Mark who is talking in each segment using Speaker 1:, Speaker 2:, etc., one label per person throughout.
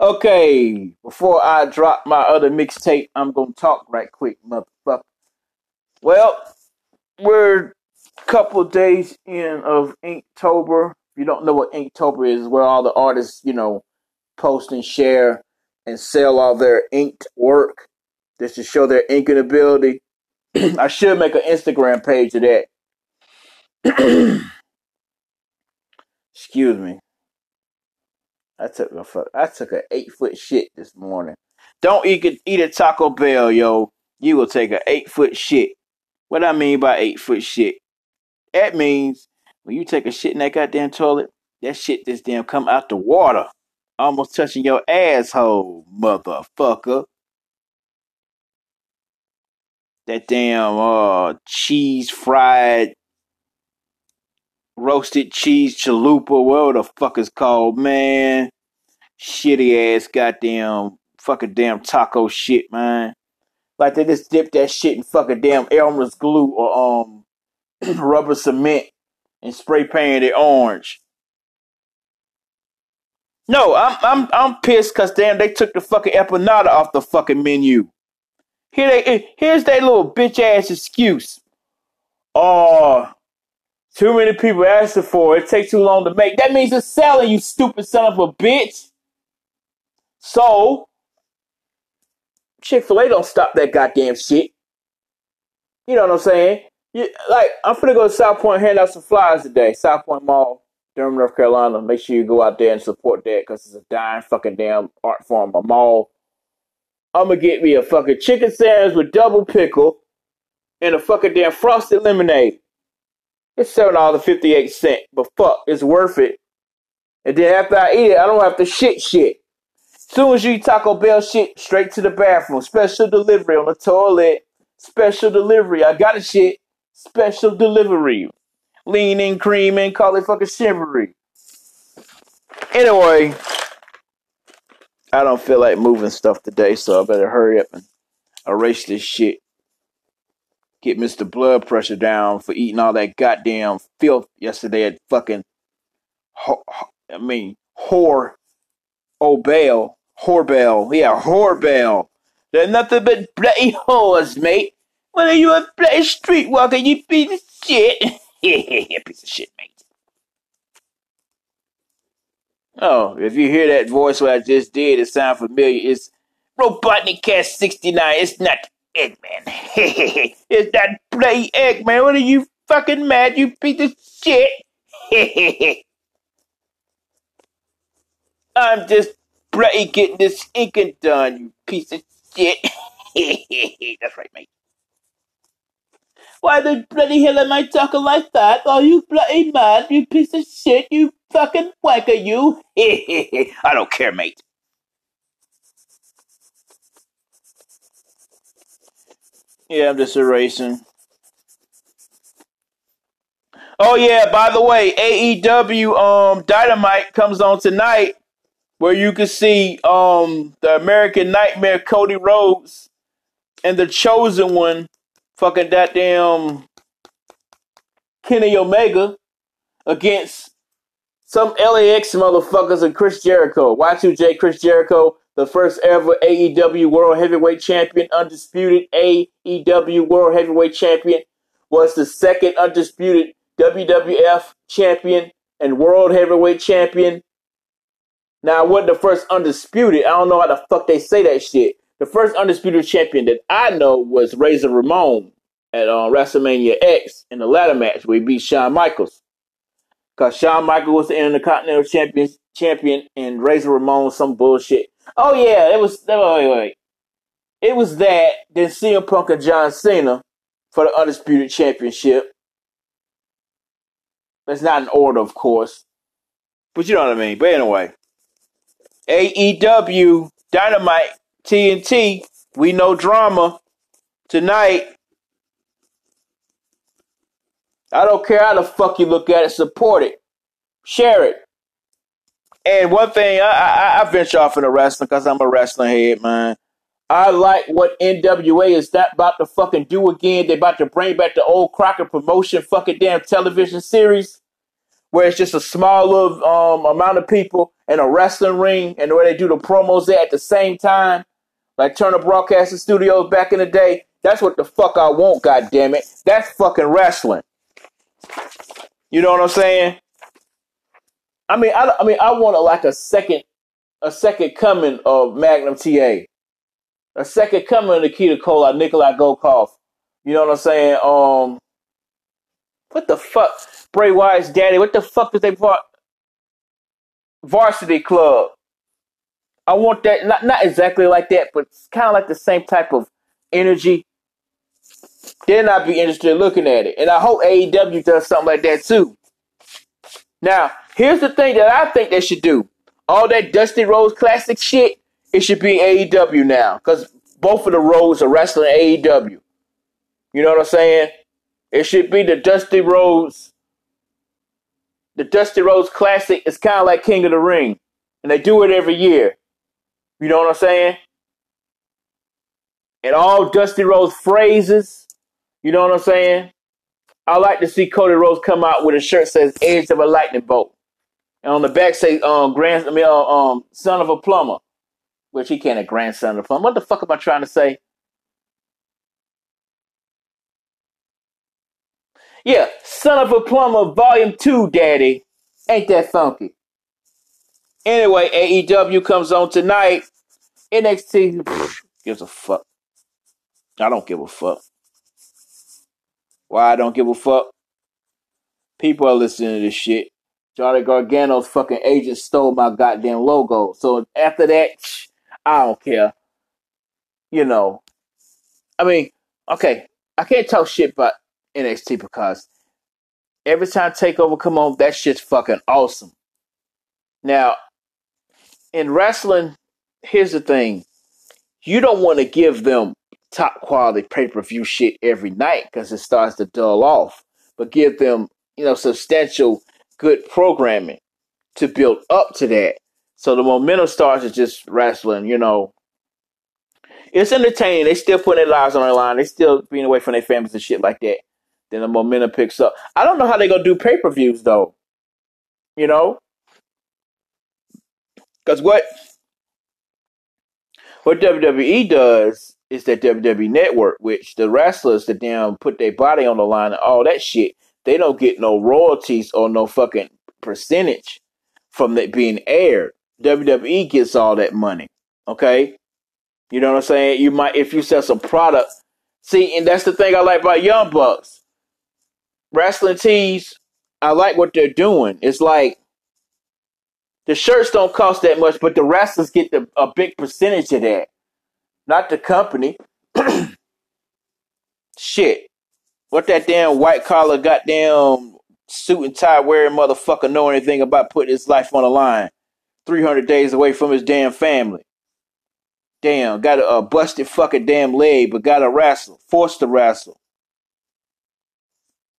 Speaker 1: Okay, before I drop my other mixtape, I'm gonna talk right quick, motherfucker. Well, we're a couple days in of Inktober. If you don't know what Inktober is, where all the artists, you know, post and share and sell all their inked work just to show their inking ability. I should make an Instagram page of that. Excuse me. I took a fuck. I took an eight foot shit this morning. Don't eat eat at Taco Bell, yo. You will take an eight foot shit. What I mean by eight foot shit? That means when you take a shit in that goddamn toilet, that shit just damn come out the water, almost touching your asshole, motherfucker. That damn uh cheese fried roasted cheese chalupa, whatever the fuck is called, man. Shitty ass goddamn fucking damn taco shit, man. Like they just dip that shit in fucking damn Elmer's glue or um rubber cement and spray painted it orange. No, I'm I'm I'm pissed because damn they took the fucking empanada off the fucking menu. Here they here's that little bitch ass excuse. Oh, too many people asking for it. It takes too long to make. That means it's selling, you stupid son of a bitch. So, Chick fil A don't stop that goddamn shit. You know what I'm saying? You, like, I'm finna go to South Point hand out some flyers today. South Point Mall, Durham, North Carolina. Make sure you go out there and support that because it's a dying fucking damn art form, a mall. I'm gonna get me a fucking chicken sandwich with double pickle and a fucking damn frosted lemonade. It's seven dollars fifty eight cent, but fuck, it's worth it. And then after I eat it, I don't have to shit shit. Soon as you eat Taco Bell shit, straight to the bathroom. Special delivery on the toilet. Special delivery. I got a shit. Special delivery. Lean in, cream in, call it fucking shimmery. Anyway, I don't feel like moving stuff today, so I better hurry up and erase this shit. Get Mr. Blood Pressure down for eating all that goddamn filth yesterday at fucking, I mean, whore, oh, Obel. Horbell. Yeah, Horbell. They're nothing but bloody whores, mate. What are you a bloody streetwalker, you piece of shit? piece of shit, mate. Oh, if you hear that voice what I just did, it sounds familiar. It's Robotnik Cast 69. It's not Eggman. it's that bloody Eggman. What are you fucking mad, you piece of shit? I'm just bloody getting this inking done, you piece of shit. That's right, mate. Why the bloody hell am I talking like that? Are you bloody mad, you piece of shit, you fucking wanker, you? I don't care, mate. Yeah, I'm just erasing. Oh yeah, by the way, AEW um Dynamite comes on tonight where you can see um the American Nightmare Cody Rhodes and the chosen one fucking that damn Kenny Omega against some LAX motherfuckers and Chris Jericho. Y2J Chris Jericho, the first ever AEW World Heavyweight Champion, undisputed AEW World Heavyweight Champion, was the second undisputed WWF Champion and World Heavyweight Champion now, I wasn't the first undisputed. I don't know how the fuck they say that shit. The first undisputed champion that I know was Razor Ramon at uh, WrestleMania X in the ladder match where he beat Shawn Michaels. Because Shawn Michaels was the Intercontinental champion, champion and Razor Ramon some bullshit. Oh, yeah, it was. Oh, wait, wait, wait. It was that, then CM Punk and John Cena for the Undisputed Championship. That's not in order, of course. But you know what I mean. But anyway. AEW Dynamite TNT. We know drama tonight. I don't care how the fuck you look at it. Support it, share it. And one thing, I, I, I venture off into wrestling because I'm a wrestling head, man. I like what NWA is that about to fucking do again. They about to bring back the old Crockett promotion fucking damn television series where it's just a small um, amount of people in a wrestling ring and where they do the promos at the same time, like Turner Broadcasting Studios back in the day. That's what the fuck I want, God damn it. That's fucking wrestling. You know what I'm saying? I mean, I, I mean, I want a, like a second, a second coming of Magnum TA, a second coming of Nikita like Nikolai Volkov. You know what I'm saying? Um, what the fuck? Bray Wyatt's daddy. What the fuck did they bought? Varsity Club. I want that. Not not exactly like that, but it's kind of like the same type of energy. Then I'd be interested in looking at it, and I hope AEW does something like that too. Now, here's the thing that I think they should do. All that Dusty Rhodes classic shit, it should be AEW now, because both of the Rhodes are wrestling AEW. You know what I'm saying? It should be the Dusty Rhodes. The Dusty Rhodes Classic is kind of like King of the Ring, and they do it every year. You know what I'm saying? And all Dusty Rhodes phrases. You know what I'm saying? I like to see Cody Rhodes come out with a shirt that says "Edge of a Lightning Bolt," and on the back say um, "Grand," I mean, uh, um, "Son of a Plumber," which he can't a grandson of a plumber. What the fuck am I trying to say? Yeah, Son of a Plumber Volume 2, Daddy. Ain't that funky? Anyway, AEW comes on tonight. NXT pff, gives a fuck. I don't give a fuck. Why I don't give a fuck? People are listening to this shit. Johnny Gargano's fucking agent stole my goddamn logo. So after that, I don't care. You know. I mean, okay, I can't talk shit about NXT because every time Takeover come on, that shit's fucking awesome. Now, in wrestling, here's the thing: you don't want to give them top quality pay per view shit every night because it starts to dull off. But give them, you know, substantial good programming to build up to that. So the momentum starts is just wrestling, you know, it's entertaining. They still putting their lives on the line. They still being away from their families and shit like that. Then the momentum picks up. I don't know how they gonna do pay per views though. You know, because what what WWE does is that WWE Network, which the wrestlers that damn put their body on the line and all that shit, they don't get no royalties or no fucking percentage from that being aired. WWE gets all that money. Okay, you know what I'm saying? You might if you sell some product. See, and that's the thing I like about Young Bucks wrestling tees, I like what they're doing. It's like the shirts don't cost that much, but the wrestlers get the, a big percentage of that, not the company. Shit, what that damn white collar, goddamn suit and tie wearing motherfucker know anything about putting his life on the line? Three hundred days away from his damn family. Damn, got a, a busted fucking damn leg, but got to wrestle, forced to wrestle.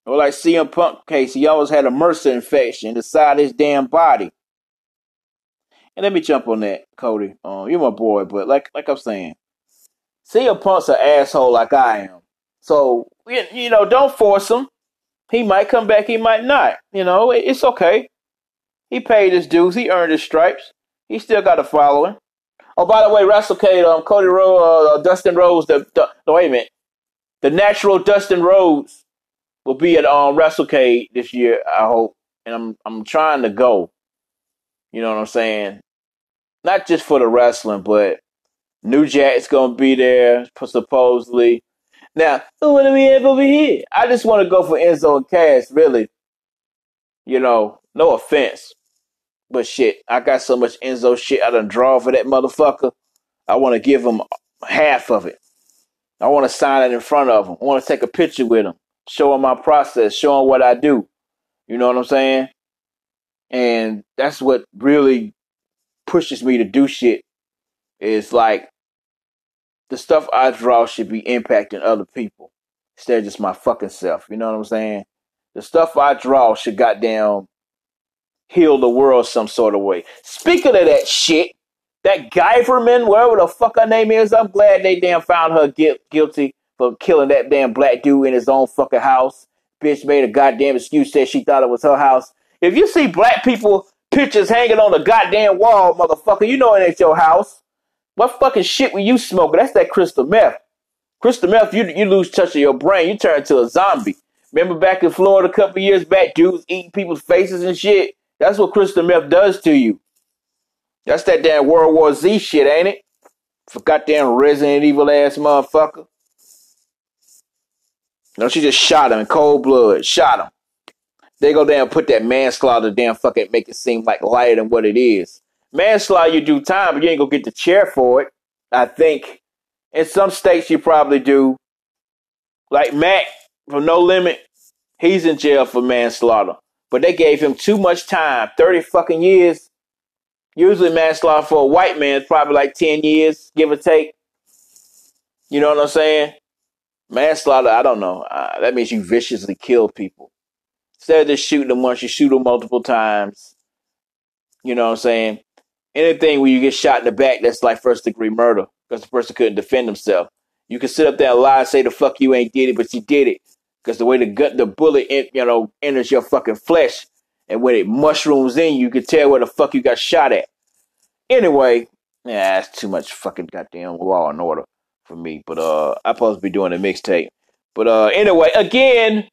Speaker 1: Or like CM Punk case, he always had a MRSA infection in the side of his damn body. And let me jump on that, Cody. Um, you're my boy, but like like I'm saying, CM Punk's an asshole like I am. So you know, don't force him. He might come back, he might not. You know, it's okay. He paid his dues. He earned his stripes. He still got a following. Oh, by the way, WrestleCade, um, Cody Rhodes, uh, Dustin Rhodes, the, the no, wait a minute, the natural Dustin Rhodes will be at um WrestleCade this year. I hope, and I'm I'm trying to go. You know what I'm saying? Not just for the wrestling, but New Jack's gonna be there supposedly. Now, who will we have over here? I just want to go for Enzo and Cass, really. You know, no offense, but shit, I got so much Enzo shit I done draw for that motherfucker. I want to give him half of it. I want to sign it in front of him. I want to take a picture with him showing my process, show showing what I do. You know what I'm saying? And that's what really pushes me to do shit. Is like the stuff I draw should be impacting other people instead of just my fucking self. You know what I'm saying? The stuff I draw should goddamn heal the world some sort of way. Speaking of that shit, that Guyverman, whatever the fuck her name is, I'm glad they damn found her guilty for killing that damn black dude in his own fucking house. Bitch made a goddamn excuse, said she thought it was her house. If you see black people pictures hanging on the goddamn wall, motherfucker, you know it ain't your house. What fucking shit were you smoking? That's that crystal meth. Crystal meth, you you lose touch of your brain, you turn into a zombie. Remember back in Florida a couple years back, dudes eating people's faces and shit. That's what crystal meth does to you. That's that damn World War Z shit, ain't it? For goddamn Resident Evil ass motherfucker. No, she just shot him in cold blood. Shot him. They go down and put that manslaughter down, fucking make it seem like lighter than what it is. Manslaughter, you do time, but you ain't gonna get the chair for it. I think. In some states, you probably do. Like Mac from No Limit, he's in jail for manslaughter. But they gave him too much time 30 fucking years. Usually, manslaughter for a white man is probably like 10 years, give or take. You know what I'm saying? Manslaughter, I don't know. Uh, that means you viciously kill people. Instead of just shooting them once, you shoot them multiple times. You know what I'm saying? Anything where you get shot in the back, that's like first degree murder because the person couldn't defend himself. You can sit up there and lie and say the fuck you ain't did it, but you did it because the way the gut, the bullet, in, you know, enters your fucking flesh, and when it mushrooms in, you can tell where the fuck you got shot at. Anyway, yeah, that's too much fucking goddamn law and order for me. But uh, I'm supposed to be doing a mixtape. But uh, anyway, again,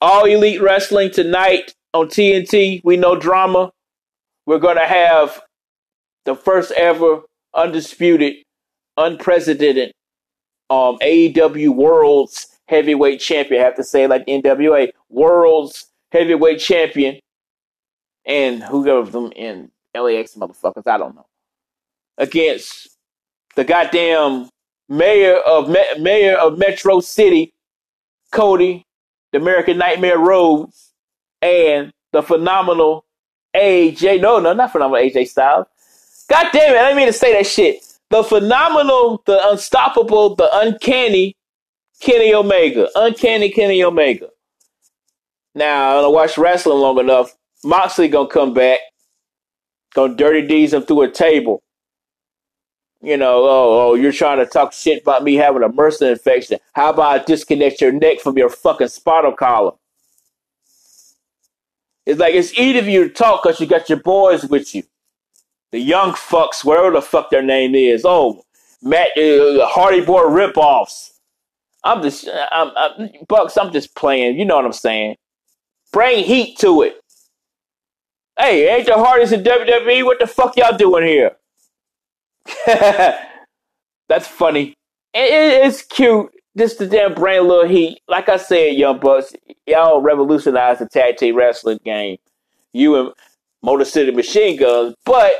Speaker 1: all elite wrestling tonight on TNT. We know drama. We're gonna have the first ever undisputed, unprecedented um AEW World's Heavyweight Champion. I have to say like NWA World's Heavyweight Champion, and who gave them in LAX motherfuckers? I don't know. Against the goddamn mayor of Me- mayor of Metro City, Cody, the American Nightmare Rhodes, and the phenomenal AJ. No, no, not phenomenal AJ Styles. God damn it! I didn't mean to say that shit. The phenomenal, the unstoppable, the uncanny Kenny Omega. Uncanny Kenny Omega. Now, I watch wrestling long enough. Moxley gonna come back, gonna dirty D's him through a table you know, oh, oh, you're trying to talk shit about me having a MRSA infection. How about I disconnect your neck from your fucking spinal column? It's like it's easy for you to talk because you got your boys with you. The young fucks, whatever the fuck their name is. Oh, Matt, uh, Hardy Boy ripoffs. I'm just, I'm, I'm, Bucks, I'm just playing. You know what I'm saying? Bring heat to it. Hey, ain't the hardest in WWE? What the fuck y'all doing here? That's funny. It, it's cute. Just the damn brand little heat. Like I said, Young Bucks, y'all revolutionized the tag team wrestling game. You and Motor City Machine Guns, but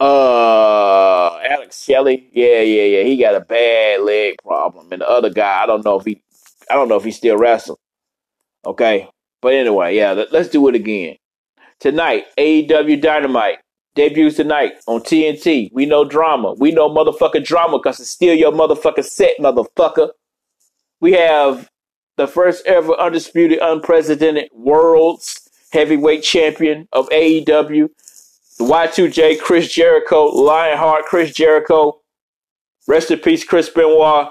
Speaker 1: uh Alex Shelley, yeah, yeah, yeah, he got a bad leg problem. And the other guy, I don't know if he I don't know if he still wrestling. Okay. But anyway, yeah, let, let's do it again. Tonight, AEW Dynamite debuts tonight on TNT. We know drama. We know motherfucking drama because it's still your motherfucking set, motherfucker. We have the first ever undisputed, unprecedented world's heavyweight champion of AEW, the Y2J, Chris Jericho, Lionheart, Chris Jericho. Rest in peace, Chris Benoit,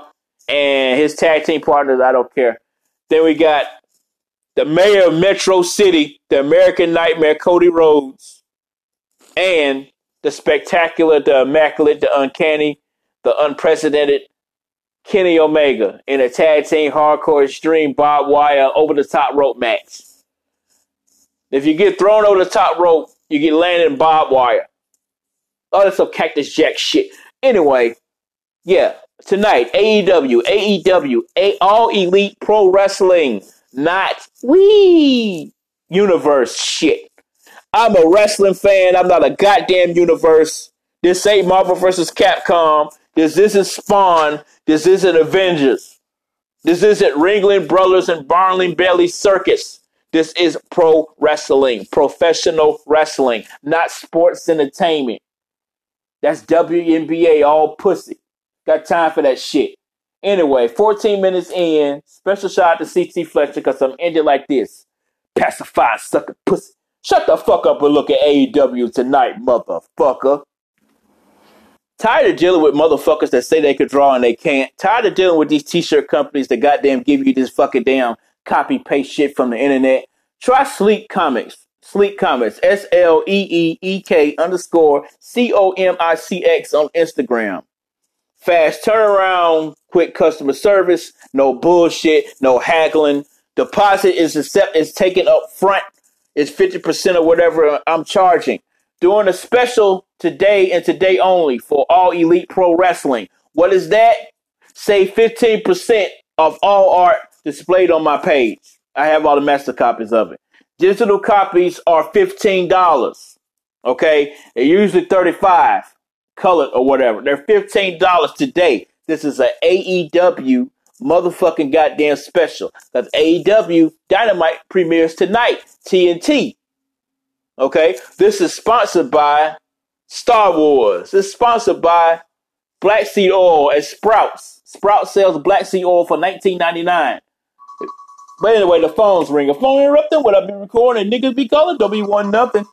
Speaker 1: and his tag team partners. I don't care. Then we got the mayor of Metro City, the American Nightmare, Cody Rhodes and the spectacular, the immaculate, the uncanny, the unprecedented Kenny Omega in a tag team hardcore extreme barbed wire over the top rope match. If you get thrown over the top rope, you get landed in barbed wire. Oh, that's some Cactus Jack shit. Anyway, yeah, tonight, AEW, AEW, A- All Elite Pro Wrestling, not we universe shit. I'm a wrestling fan. I'm not a goddamn universe. This ain't Marvel versus Capcom. This isn't Spawn. This isn't Avengers. This isn't Ringling Brothers and Barnley Bailey Circus. This is pro wrestling, professional wrestling, not sports entertainment. That's WNBA, all pussy. Got time for that shit. Anyway, 14 minutes in, special shout out to CT Fletcher because I'm ending like this. Pacify, sucker pussy. Shut the fuck up and look at AEW tonight, motherfucker. Tired of dealing with motherfuckers that say they could draw and they can't. Tired of dealing with these t-shirt companies that goddamn give you this fucking damn copy paste shit from the internet. Try Sleek Comics. Sleek Comics. S L E E E K underscore C O M I C X on Instagram. Fast turnaround, quick customer service, no bullshit, no haggling. Deposit is accept is taken up front. It's 50% of whatever I'm charging. Doing a special today and today only for all Elite Pro Wrestling. What is that? Save 15% of all art displayed on my page. I have all the master copies of it. Digital copies are $15. Okay? They're usually 35 colored or whatever. They're $15 today. This is a AEW motherfucking goddamn special. Because AEW Dynamite premieres tonight. TNT. Okay? This is sponsored by Star Wars. Is sponsored by Black Seed Oil at Sprouts. Sprouts sells Black Seed Oil for $19.99. But anyway, the phone's ringing. Phone interrupting. What I be recording? Niggas be calling. Don't be one nothing.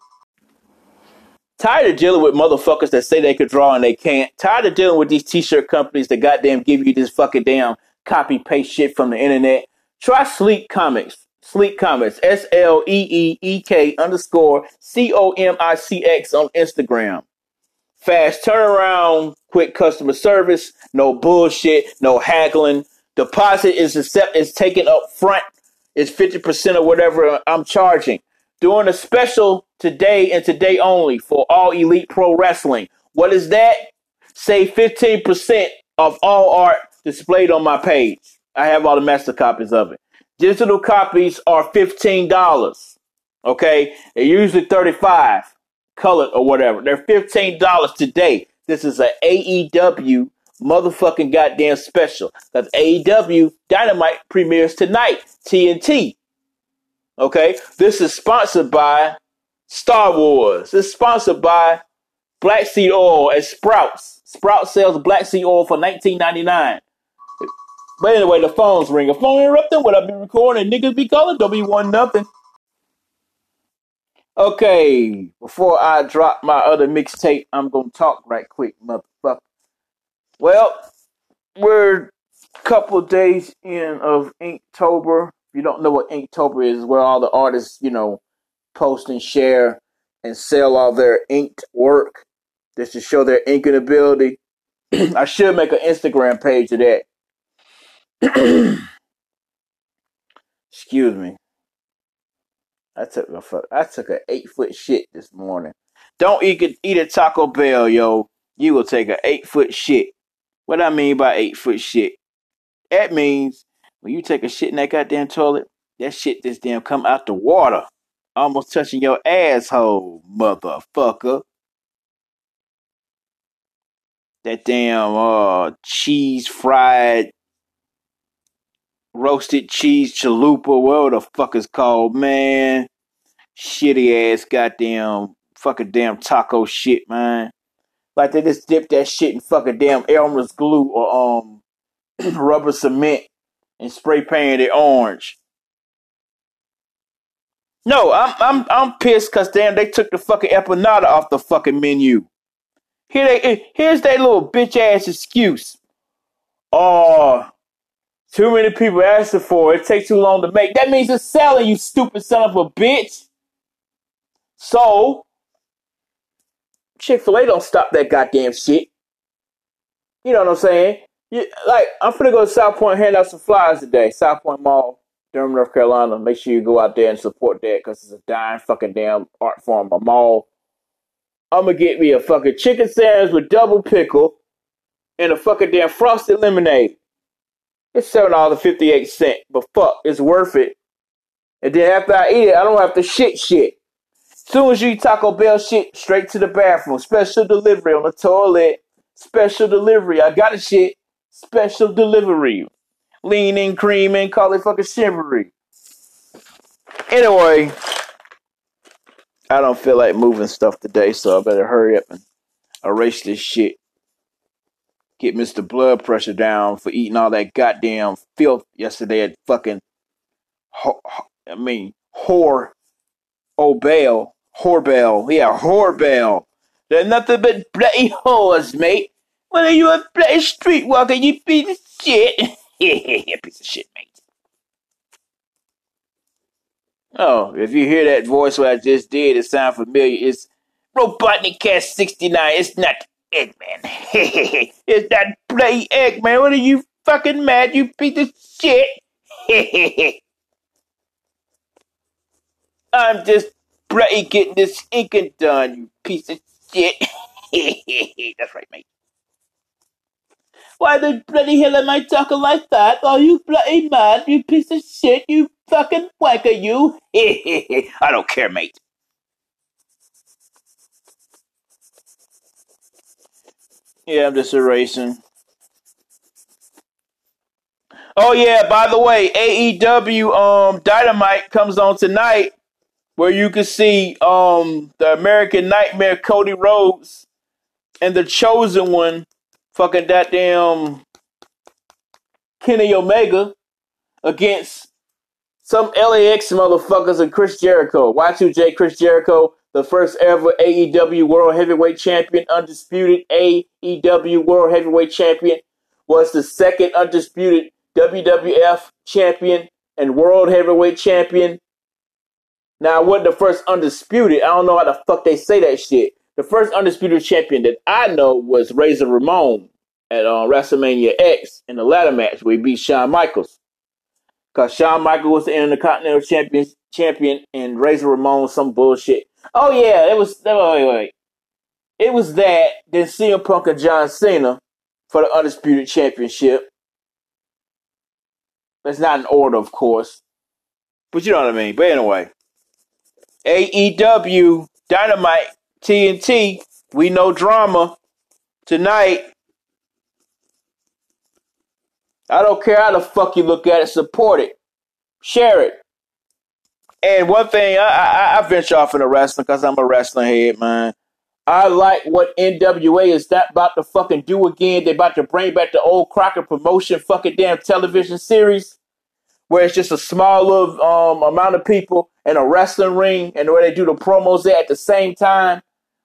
Speaker 1: Tired of dealing with motherfuckers that say they could draw and they can't. Tired of dealing with these t-shirt companies that goddamn give you this fucking damn copy paste shit from the internet. Try Sleek Comics. Sleek Comics. S L E E E K underscore C O M I C X on Instagram. Fast turnaround, quick customer service, no bullshit, no haggling. Deposit is accept is taken up front is 50% of whatever I'm charging. Doing a special today and today only for all Elite Pro Wrestling. What is that? Save 15% of all art displayed on my page. I have all the master copies of it. Digital copies are $15. Okay? They're usually 35 colored or whatever. They're $15 today. This is a AEW motherfucking goddamn special. That's AEW Dynamite premieres tonight. TNT. Okay? This is sponsored by Star Wars. This is sponsored by Black Seed Oil at Sprouts. Sprouts sells Black Seed Oil for $19.99. But anyway, the phone's ringing. Phone interrupting. What I be recording? Niggas be calling. Don't be one nothing. Okay, before I drop my other mixtape, I'm gonna talk right quick, motherfucker. Well, we're a couple days in of Inktober. If you don't know what Inktober is, where all the artists, you know, post and share and sell all their inked work just to show their inking ability. I should make an Instagram page of that. Excuse me. I took a fuck. I took a eight foot shit this morning. Don't eat eat at Taco Bell, yo. You will take a eight foot shit. What I mean by eight foot shit? That means when you take a shit in that goddamn toilet, that shit just damn come out the water, almost touching your asshole, motherfucker. That damn uh cheese fried roasted cheese chalupa, whatever the fuck is called, man. Shitty ass goddamn fucking damn taco shit, man. Like they just dip that shit in fucking damn Elmer's glue or um rubber cement and spray painted it orange. No, I'm I'm I'm pissed because damn they took the fucking empanada off the fucking menu. Here they here's that little bitch ass excuse. Oh, too many people asking for it. It takes too long to make. That means it's selling, you stupid son of a bitch. So, Chick fil A don't stop that goddamn shit. You know what I'm saying? You, like, I'm gonna go to South Point hand out some flyers today. South Point Mall, Durham, North Carolina. Make sure you go out there and support that because it's a dying fucking damn art form, a mall. I'm gonna get me a fucking chicken sandwich with double pickle and a fucking damn frosted lemonade. It's seven dollars fifty eight cent, but fuck, it's worth it. And then after I eat it, I don't have to shit shit. Soon as you eat Taco Bell shit, straight to the bathroom. Special delivery on the toilet. Special delivery. I got a shit. Special delivery. Lean in, cream and call it fucking shivery. Anyway, I don't feel like moving stuff today, so I better hurry up and erase this shit get Mr. Blood Pressure down for eating all that goddamn filth yesterday at fucking, I mean, whore, oh, Obel, Horbell, yeah, Horbell. They're nothing but bloody whores, mate. What are you a bloody streetwalker, you piece of shit? yeah, piece of shit, mate. Oh, if you hear that voice what I just did, it sound familiar. It's Robotnik Cat 69. It's not Eggman. it's that bloody Eggman. What are you fucking mad, you piece of shit? I'm just bloody getting this inking done, you piece of shit. That's right, mate. Why the bloody hell am I talking like that? Are you bloody mad, you piece of shit, you fucking wanker, you? I don't care, mate. Yeah, I'm just erasing. Oh yeah, by the way, AEW um Dynamite comes on tonight where you can see um the American Nightmare Cody Rhodes and the chosen one fucking that damn Kenny Omega against some LAX motherfuckers and Chris Jericho. Y2J Chris Jericho, the first ever AEW World Heavyweight Champion, undisputed AEW World Heavyweight Champion, was the second undisputed WWF Champion and World Heavyweight Champion. Now, I wasn't the first undisputed. I don't know how the fuck they say that shit. The first undisputed champion that I know was Razor Ramon at uh, WrestleMania X in the ladder match where he beat Shawn Michaels. Because Shawn Michaels was the Intercontinental Champion, champion and Razor Ramon some bullshit. Oh, yeah, it was. Wait, wait, wait. It was that, then CM Punk and John Cena for the Undisputed Championship. That's not in order, of course. But you know what I mean. But anyway, AEW Dynamite TNT, we know drama tonight. I don't care how the fuck you look at it, support it, share it. And one thing, I, I, I venture off into wrestling because I'm a wrestling head, man. I like what NWA is that about to fucking do again. They're about to bring back the old Crockett promotion fucking damn television series where it's just a small little um, amount of people in a wrestling ring and where they do the promos at the same time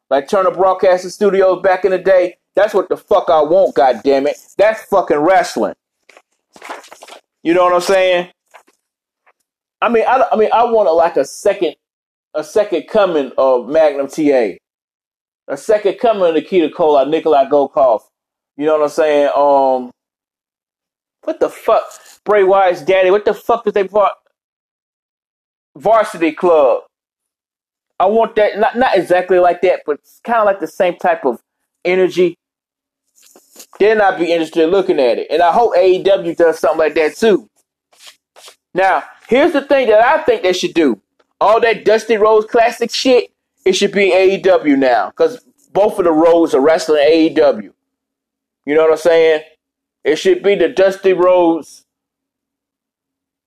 Speaker 1: like Turner Broadcasting Studios back in the day. That's what the fuck I want, God damn it. That's fucking wrestling. You know what I'm saying? I mean, I, I mean, I want like a second, a second coming of Magnum TA, a second coming of Nikita Koloff, Nikolai Volkov. You know what I'm saying? Um, what the fuck, Bray Wyatt's daddy? What the fuck did they bought? Varsity Club. I want that not not exactly like that, but it's kind of like the same type of energy. Then I'd be interested in looking at it, and I hope AEW does something like that too. Now, here's the thing that I think they should do: all that Dusty Rhodes classic shit. It should be AEW now, because both of the Rhodes are wrestling AEW. You know what I'm saying? It should be the Dusty Rhodes.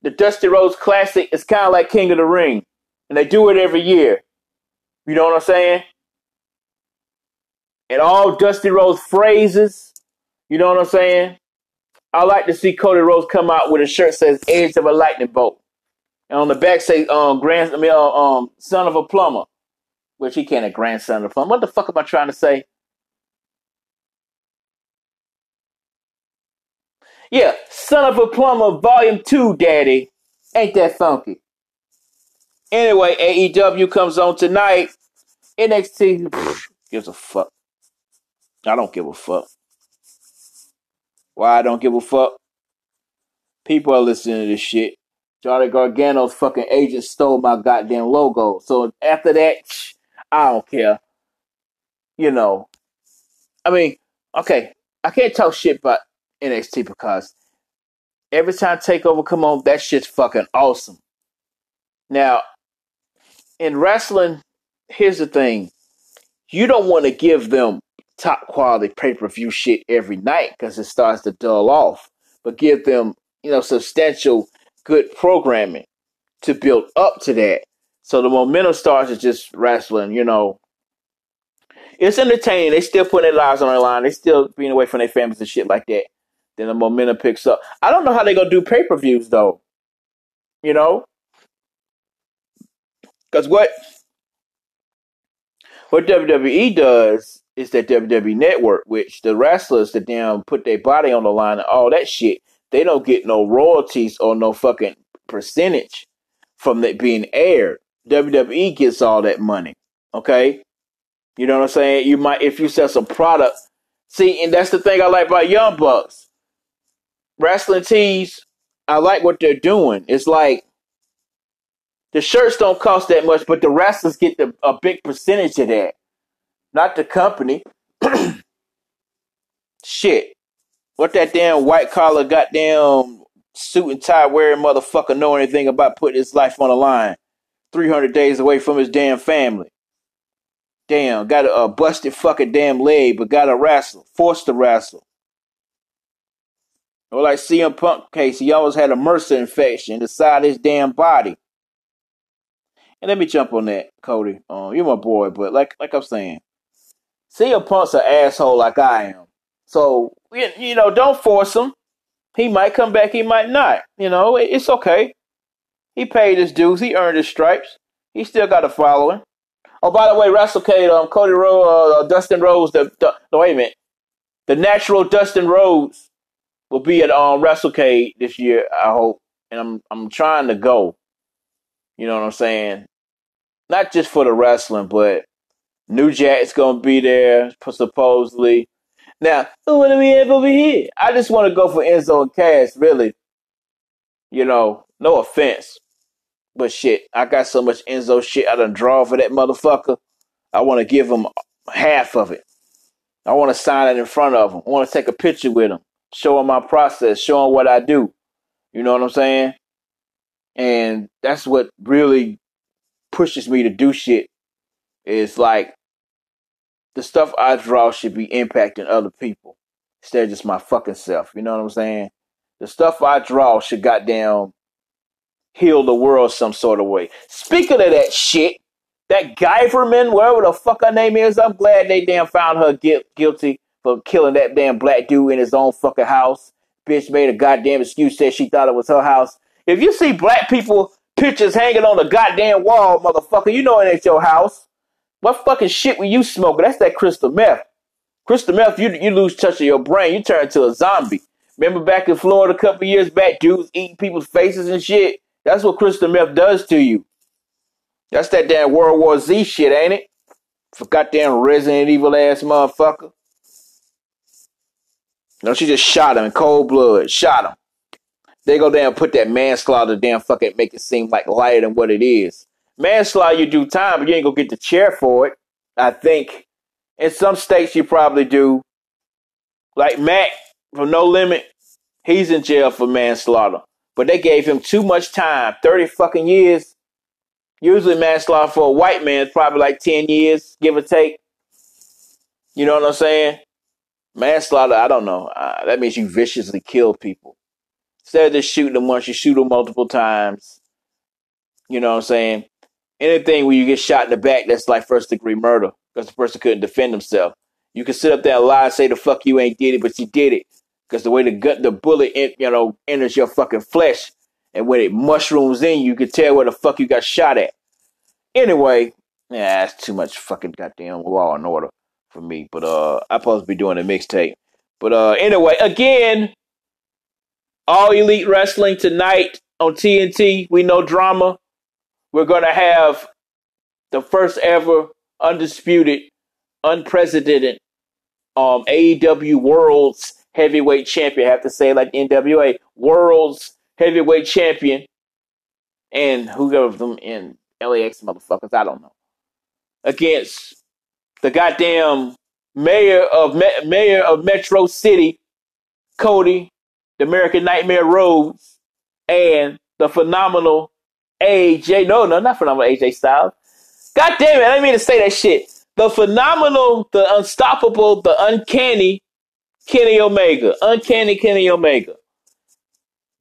Speaker 1: The Dusty Rhodes Classic is kind of like King of the Ring, and they do it every year. You know what I'm saying? And all Dusty Rhodes phrases. You know what I'm saying? I like to see Cody Rhodes come out with a shirt that says "Edge of a Lightning Bolt," and on the back say um grand I mean, uh, um son of a plumber, which he can't a grandson of a plumber. What the fuck am I trying to say? Yeah, son of a plumber, volume two, daddy. Ain't that funky? Anyway, AEW comes on tonight. NXT pff, gives a fuck. I don't give a fuck. Why I don't give a fuck? People are listening to this shit. Johnny Gargano's fucking agent stole my goddamn logo. So after that, I don't care. You know. I mean, okay, I can't talk shit about NXT because every time Takeover come on, that shit's fucking awesome. Now, in wrestling, here's the thing: you don't want to give them top quality pay per view shit every night because it starts to dull off. But give them, you know, substantial good programming to build up to that. So the momentum starts is just wrestling, you know. It's entertaining. They still putting their lives on the line. They still being away from their families and shit like that. Then the momentum picks up. I don't know how they gonna do pay per views though. You know, because what what WWE does is that WWE Network, which the wrestlers that damn put their body on the line and all that shit, they don't get no royalties or no fucking percentage. from that being aired. WWE gets all that money. Okay? You know what I'm saying? You might if you sell some product. See, and that's the thing I like about Young Bucks. Wrestling tees, I like what they're doing. It's like the shirts don't cost that much, but the wrestlers get the, a big percentage of that. Not the company. Shit. What that damn white collar goddamn suit and tie wearing motherfucker know anything about putting his life on the line? 300 days away from his damn family. Damn, got a, a busted fucking damn leg, but got to wrestle, forced to wrestle. Or like CM Punk case, he always had a MRSA infection in the side of his damn body. And let me jump on that, Cody. Um, you're my boy, but like like I'm saying, CM Punk's an asshole like I am. So you know, don't force him. He might come back, he might not. You know, it's okay. He paid his dues. He earned his stripes. He still got a following. Oh, by the way, WrestleCade, um, Cody Rhodes, uh, Dustin Rhodes, the, the no, wait a minute, the natural Dustin Rhodes will be at um WrestleCade this year. I hope, and I'm I'm trying to go. You know what I'm saying? Not just for the wrestling, but New Jack's gonna be there supposedly. Now, who would we have over here? I just want to go for Enzo and Cass, really. You know, no offense. But shit, I got so much Enzo shit I done draw for that motherfucker. I want to give him half of it. I want to sign it in front of him. I want to take a picture with him, show him my process, show him what I do. You know what I'm saying? And that's what really pushes me to do shit. Is like the stuff I draw should be impacting other people instead of just my fucking self. You know what I'm saying? The stuff I draw should goddamn heal the world some sort of way. Speaking of that shit, that Guyverman, whatever the fuck her name is, I'm glad they damn found her gu- guilty for killing that damn black dude in his own fucking house. Bitch made a goddamn excuse, said she thought it was her house. If you see black people pictures hanging on the goddamn wall, motherfucker, you know it ain't your house. What fucking shit were you smoking? That's that crystal meth. Crystal meth, you you lose touch of your brain, you turn into a zombie. Remember back in Florida a couple years back, dudes eating people's faces and shit? That's what crystal meth does to you. That's that damn World War Z shit, ain't it? For goddamn Resident Evil ass motherfucker. No, she just shot him in cold blood. Shot him. They go down and put that manslaughter damn fucking make it seem like lighter than what it is. Manslaughter, you do time, but you ain't gonna get the chair for it. I think in some states you probably do. Like Mac from No Limit, he's in jail for manslaughter, but they gave him too much time, thirty fucking years. Usually manslaughter for a white man is probably like ten years, give or take. You know what I'm saying? Manslaughter, I don't know. Uh, that means you viciously kill people. Instead of just shooting them once, you shoot them multiple times. You know what I'm saying? Anything where you get shot in the back that's like first degree murder because the person couldn't defend himself. You can sit up there and lie and say the fuck you ain't did it, but you did it because the way the gut, the bullet, in, you know, enters your fucking flesh, and when it mushrooms in, you can tell where the fuck you got shot at. Anyway, yeah, that's too much fucking goddamn law and order for me. But uh, I'm supposed to be doing a mixtape. But uh, anyway, again, all elite wrestling tonight on TNT. We know drama we're going to have the first ever undisputed, unprecedented um, AEW World's Heavyweight Champion. I have to say, like NWA World's Heavyweight Champion, and who of them in LAX motherfuckers? I don't know. Against the goddamn mayor of Me- mayor of Metro City, Cody, the American Nightmare Rhodes, and the phenomenal AJ. No, no, not phenomenal AJ Styles. God damn it, I didn't mean to say that shit. The phenomenal, the unstoppable, the uncanny Kenny Omega. Uncanny Kenny Omega.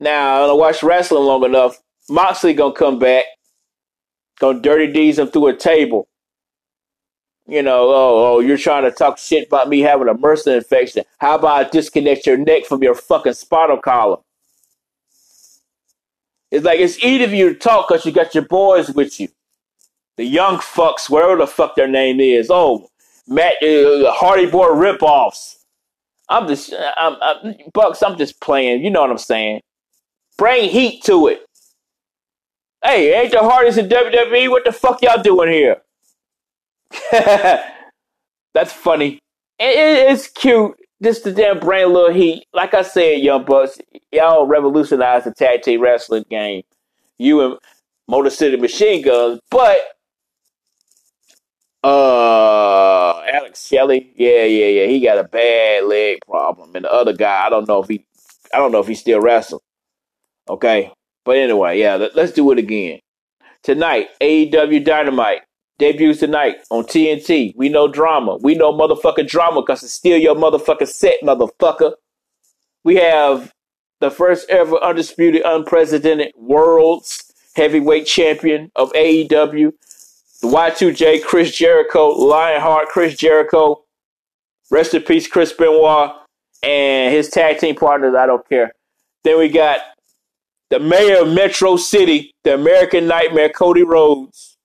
Speaker 1: Now, I watch wrestling long enough. Moxley gonna come back. Gonna dirty D's him through a table. You know, oh, oh, you're trying to talk shit about me having a MRSA infection. How about I disconnect your neck from your fucking spinal column? It's like it's easy for you to talk because you got your boys with you. The young fucks, whatever the fuck their name is. Oh, Matt, uh, Hardy Boy ripoffs. I'm just, I'm, I'm, Bucks, I'm just playing. You know what I'm saying? Bring heat to it. Hey, ain't the hardest in WWE? What the fuck y'all doing here? That's funny. It, it, it's cute. Just the damn brand little heat. Like I said, Young Bucks, y'all revolutionized the tag team wrestling game. You and Motor City Machine Guns, but uh, Alex Shelley, yeah, yeah, yeah, he got a bad leg problem, and the other guy, I don't know if he, I don't know if he still wrestling. Okay, but anyway, yeah, let, us do it again tonight. AEW Dynamite debuts tonight on TNT. We know drama. We know motherfucking drama because it's still your motherfucking set, motherfucker. We have the first ever undisputed, unprecedented world's heavyweight champion of AEW, the Y2J, Chris Jericho, Lionheart, Chris Jericho. Rest in peace, Chris Benoit, and his tag team partners. I don't care. Then we got the mayor of Metro City, the American Nightmare, Cody Rhodes,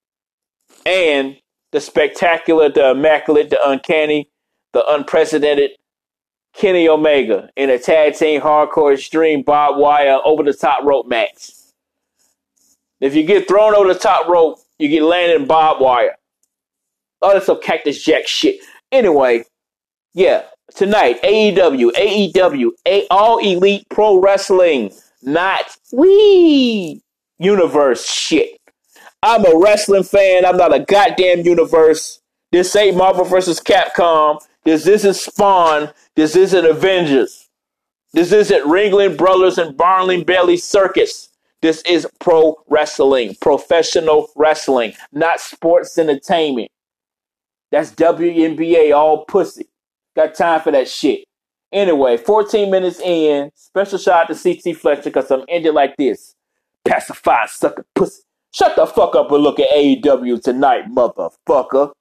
Speaker 1: and the spectacular, the immaculate, the uncanny, the unprecedented Kenny Omega in a tag team hardcore extreme barbed wire over the top rope match. If you get thrown over the top rope, you get landed in barbed wire. Oh, that's some Cactus Jack shit. Anyway, yeah, tonight, AEW, AEW, A- All Elite Pro Wrestling, not we universe shit. I'm a wrestling fan. I'm not a goddamn universe. This ain't Marvel versus Capcom. This isn't Spawn. This isn't Avengers. This isn't Ringling Brothers and Barnley Bailey Circus. This is pro wrestling, professional wrestling, not sports entertainment. That's WNBA, all pussy. Got time for that shit. Anyway, 14 minutes in, special shout out to CT Fletcher because I'm ending like this. Pacified sucker pussy. Shut the fuck up and look at AEW tonight, motherfucker.